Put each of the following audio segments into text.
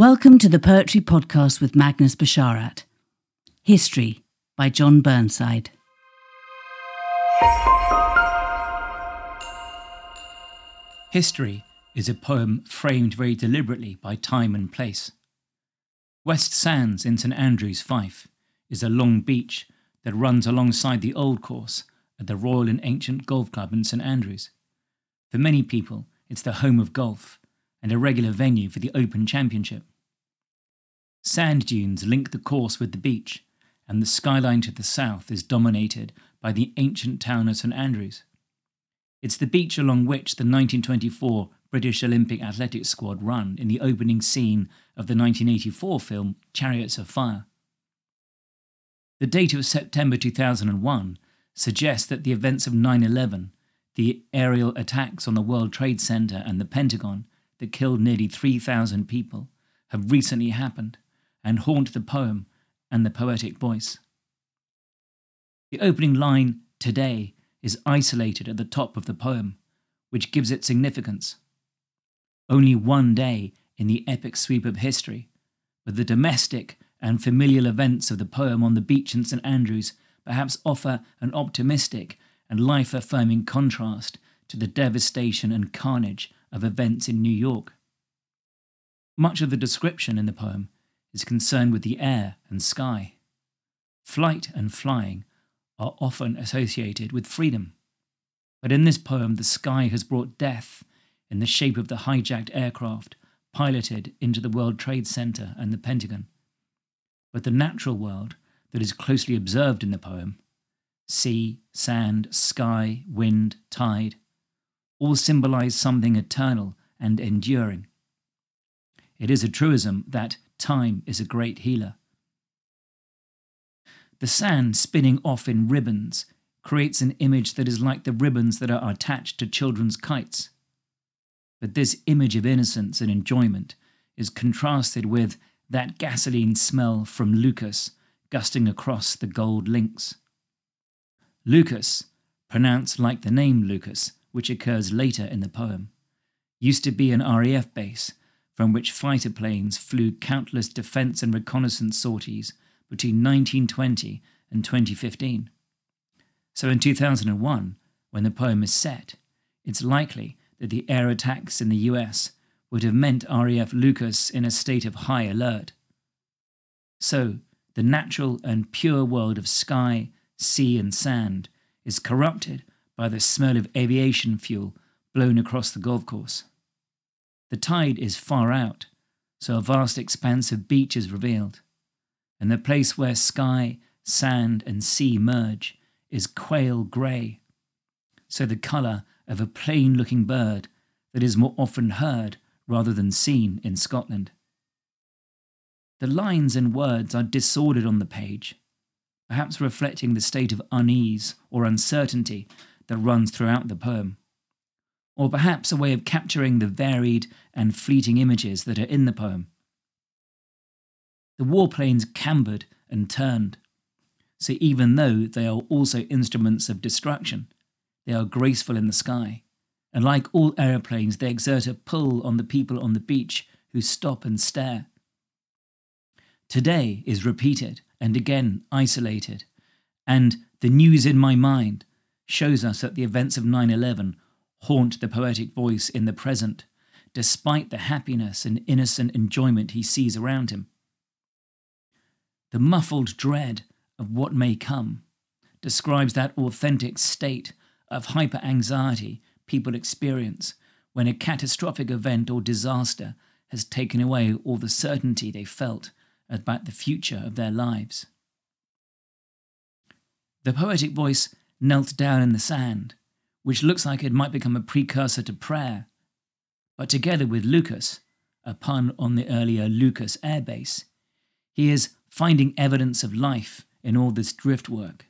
Welcome to the Poetry Podcast with Magnus Basharat. History by John Burnside. History is a poem framed very deliberately by time and place. West Sands in St Andrews, Fife, is a long beach that runs alongside the old course at the Royal and Ancient Golf Club in St Andrews. For many people, it's the home of golf and a regular venue for the Open Championship. Sand dunes link the course with the beach, and the skyline to the south is dominated by the ancient town of St Andrews. It's the beach along which the 1924 British Olympic Athletics squad run in the opening scene of the 1984 film Chariots of Fire. The date of September 2001 suggests that the events of 9 11, the aerial attacks on the World Trade Center and the Pentagon that killed nearly 3,000 people, have recently happened and haunt the poem and the poetic voice. The opening line, today, is isolated at the top of the poem, which gives it significance. Only one day in the epic sweep of history, but the domestic and familial events of the poem on the beach in St Andrews perhaps offer an optimistic and life affirming contrast to the devastation and carnage of events in New York. Much of the description in the poem is concerned with the air and sky. Flight and flying are often associated with freedom. But in this poem, the sky has brought death in the shape of the hijacked aircraft piloted into the World Trade Center and the Pentagon. But the natural world that is closely observed in the poem sea, sand, sky, wind, tide all symbolize something eternal and enduring. It is a truism that time is a great healer. The sand spinning off in ribbons creates an image that is like the ribbons that are attached to children's kites. But this image of innocence and enjoyment is contrasted with that gasoline smell from Leuchars gusting across the gold links. Leuchars, pronounced like the name Lucas, which occurs later in the poem, used to be an RAF base from which fighter planes flew countless defense and reconnaissance sorties between 1920 and 2015. So in 2001, when the poem is set, it's likely that the air attacks in the US would have meant RAF Leuchars in a state of high alert. So, the natural and pure world of sky, sea, and sand is corrupted by the smell of aviation fuel blown across the golf course. The tide is far out, so a vast expanse of beach is revealed, and the place where sky, sand, and sea merge is quail grey, so the colour of a plain looking bird that is more often heard rather than seen in Scotland. The lines and words are disordered on the page, perhaps reflecting the state of unease or uncertainty that runs throughout the poem or perhaps a way of capturing the varied and fleeting images that are in the poem. The warplanes cambered and turned, so even though they are also instruments of destruction, they are graceful in the sky, and like all aeroplanes, they exert a pull on the people on the beach who stop and stare. Today is repeated and again isolated, and the news in my mind shows us that the events of 9 11 haunt the poetic voice in the present, despite the happiness and innocent enjoyment he sees around him. The muffled dread of what may come describes that authentic state of hyper anxiety people experience when a catastrophic event or disaster has taken away all the certainty they felt about the future of their lives. The poetic voice knelt down in the sand which looks like it might become a precursor to prayer. But together with Lucas, a pun on the earlier Leuchars Air Base, he is finding evidence of life in all this drift work.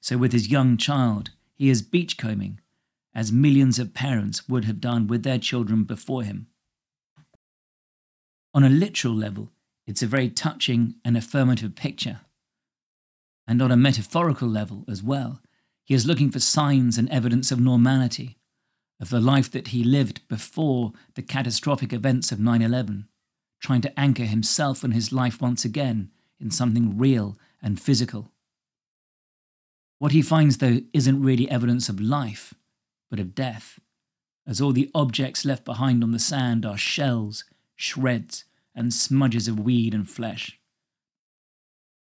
So, with his young child, he is beachcombing, as millions of parents would have done with their children before him. On a literal level, it's a very touching and affirmative picture. And on a metaphorical level as well, he is looking for signs and evidence of normality, of the life that he lived before the catastrophic events of 9 11, trying to anchor himself and his life once again in something real and physical. What he finds, though, isn't really evidence of life, but of death, as all the objects left behind on the sand are shells, shreds, and smudges of weed and flesh.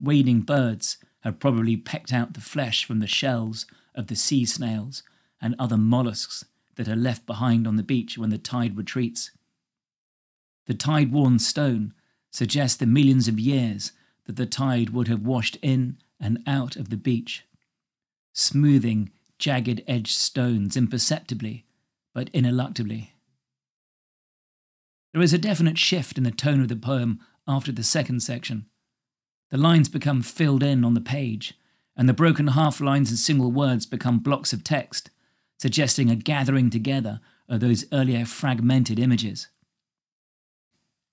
Wading birds have probably pecked out the flesh from the shells of the sea snails and other mollusks that are left behind on the beach when the tide retreats. The tide worn stone suggests the millions of years that the tide would have washed in and out of the beach, smoothing jagged edged stones imperceptibly but ineluctably. There is a definite shift in the tone of the poem after the second section. The lines become filled in on the page, and the broken half lines and single words become blocks of text, suggesting a gathering together of those earlier fragmented images.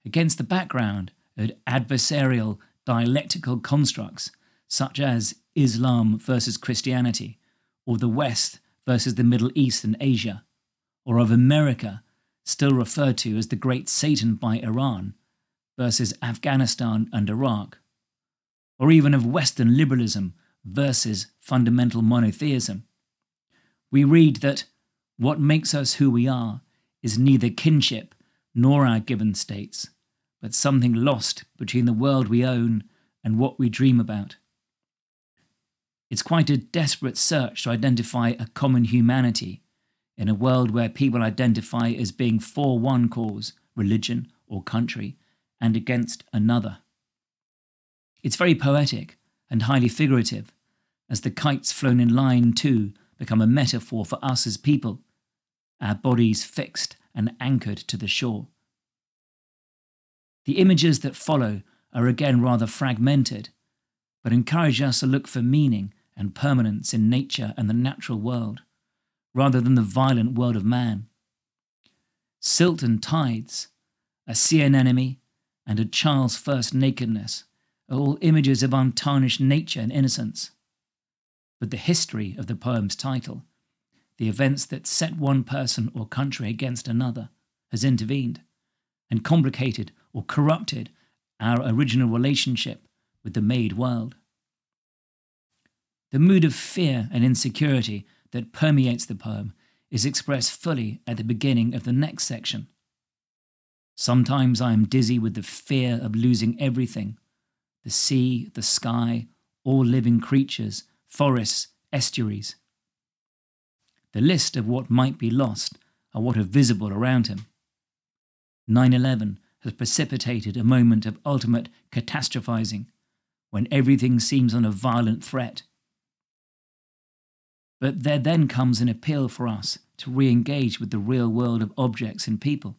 Against the background of adversarial dialectical constructs such as Islam versus Christianity, or the West versus the Middle East and Asia, or of America, still referred to as the Great Satan by Iran, versus Afghanistan and Iraq, or even of Western liberalism versus fundamental monotheism. We read that what makes us who we are is neither kinship nor our given states, but something lost between the world we own and what we dream about. It's quite a desperate search to identify a common humanity in a world where people identify as being for one cause, religion or country, and against another. It's very poetic and highly figurative, as the kites flown in line too become a metaphor for us as people, our bodies fixed and anchored to the shore. The images that follow are again rather fragmented, but encourage us to look for meaning and permanence in nature and the natural world, rather than the violent world of man. Silt and tides, a sea anemone, and a child's first nakedness are all images of untarnished nature and innocence. But the history of the poem's title, the events that set one person or country against another, has intervened and complicated or corrupted our original relationship with the made world. The mood of fear and insecurity that permeates the poem is expressed fully at the beginning of the next section. Sometimes I am dizzy with the fear of losing everything the sea, the sky, all living creatures, forests, estuaries. The list of what might be lost are what are visible around him. 9 11 has precipitated a moment of ultimate catastrophizing when everything seems on a violent threat. But there then comes an appeal for us to re engage with the real world of objects and people,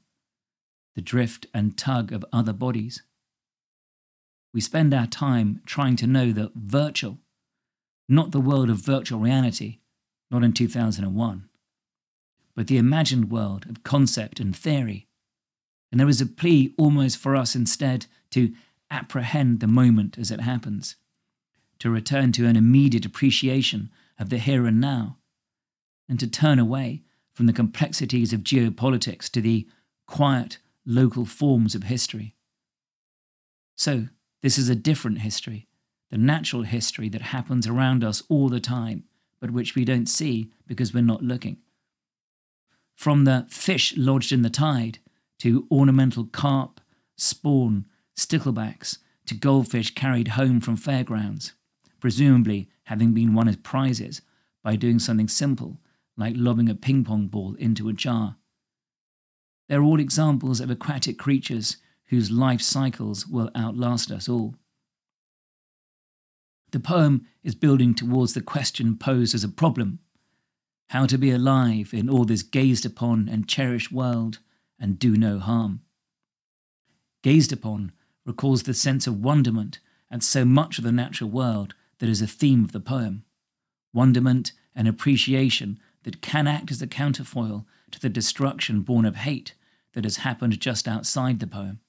the drift and tug of other bodies we spend our time trying to know the virtual, not the world of virtual reality, not in 2001, but the imagined world of concept and theory. And there is a plea almost for us instead to apprehend the moment as it happens, to return to an immediate appreciation of the here and now, and to turn away from the complexities of geopolitics to the quiet local forms of history. So, this is a different history, the natural history that happens around us all the time, but which we don't see because we're not looking. From the fish lodged in the tide to ornamental carp, spawn, sticklebacks, to goldfish carried home from fairgrounds, presumably having been won as prizes by doing something simple like lobbing a ping pong ball into a jar. They're all examples of aquatic creatures whose life cycles will outlast us all. The poem is building towards the question posed as a problem how to be alive in all this gazed upon and cherished world and do no harm. Gazed upon recalls the sense of wonderment at so much of the natural world that is a theme of the poem wonderment and appreciation that can act as a counterfoil to the destruction born of hate that has happened just outside the poem.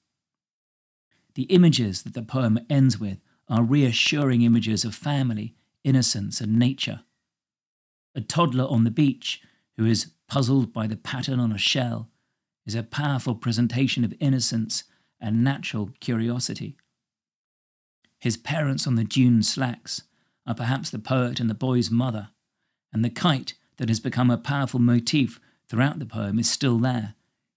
The images that the poem ends with are reassuring images of family, innocence, and nature. A toddler on the beach who is puzzled by the pattern on a shell is a powerful presentation of innocence and natural curiosity. His parents on the dune slacks are perhaps the poet and the boy's mother, and the kite that has become a powerful motif throughout the poem is still there,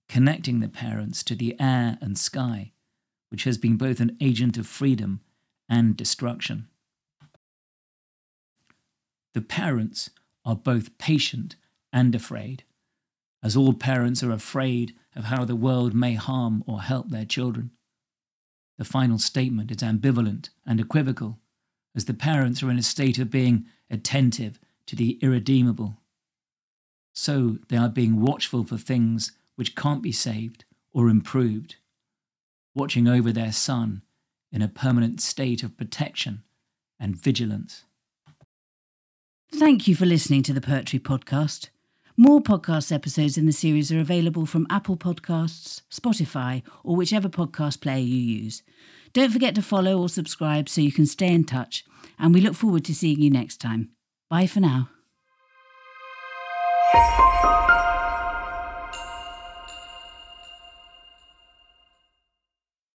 connecting the parents to the air and sky, which has been both an agent of freedom and destruction. The parents are both patient and afraid, as all parents are afraid of how the world may harm or help their children. The final statement is ambivalent and equivocal, as the parents are in a state of being attentive to the irredeemable. So they are being watchful for things which can't be saved or improved, watching over their son in a permanent state of protection and vigilance. Thank you for listening to the Poetry Podcast. More podcast episodes in the series are available from Apple Podcasts, Spotify, or whichever podcast player you use. Don't forget to follow or subscribe so you can stay in touch, and we look forward to seeing you next time. Bye for now.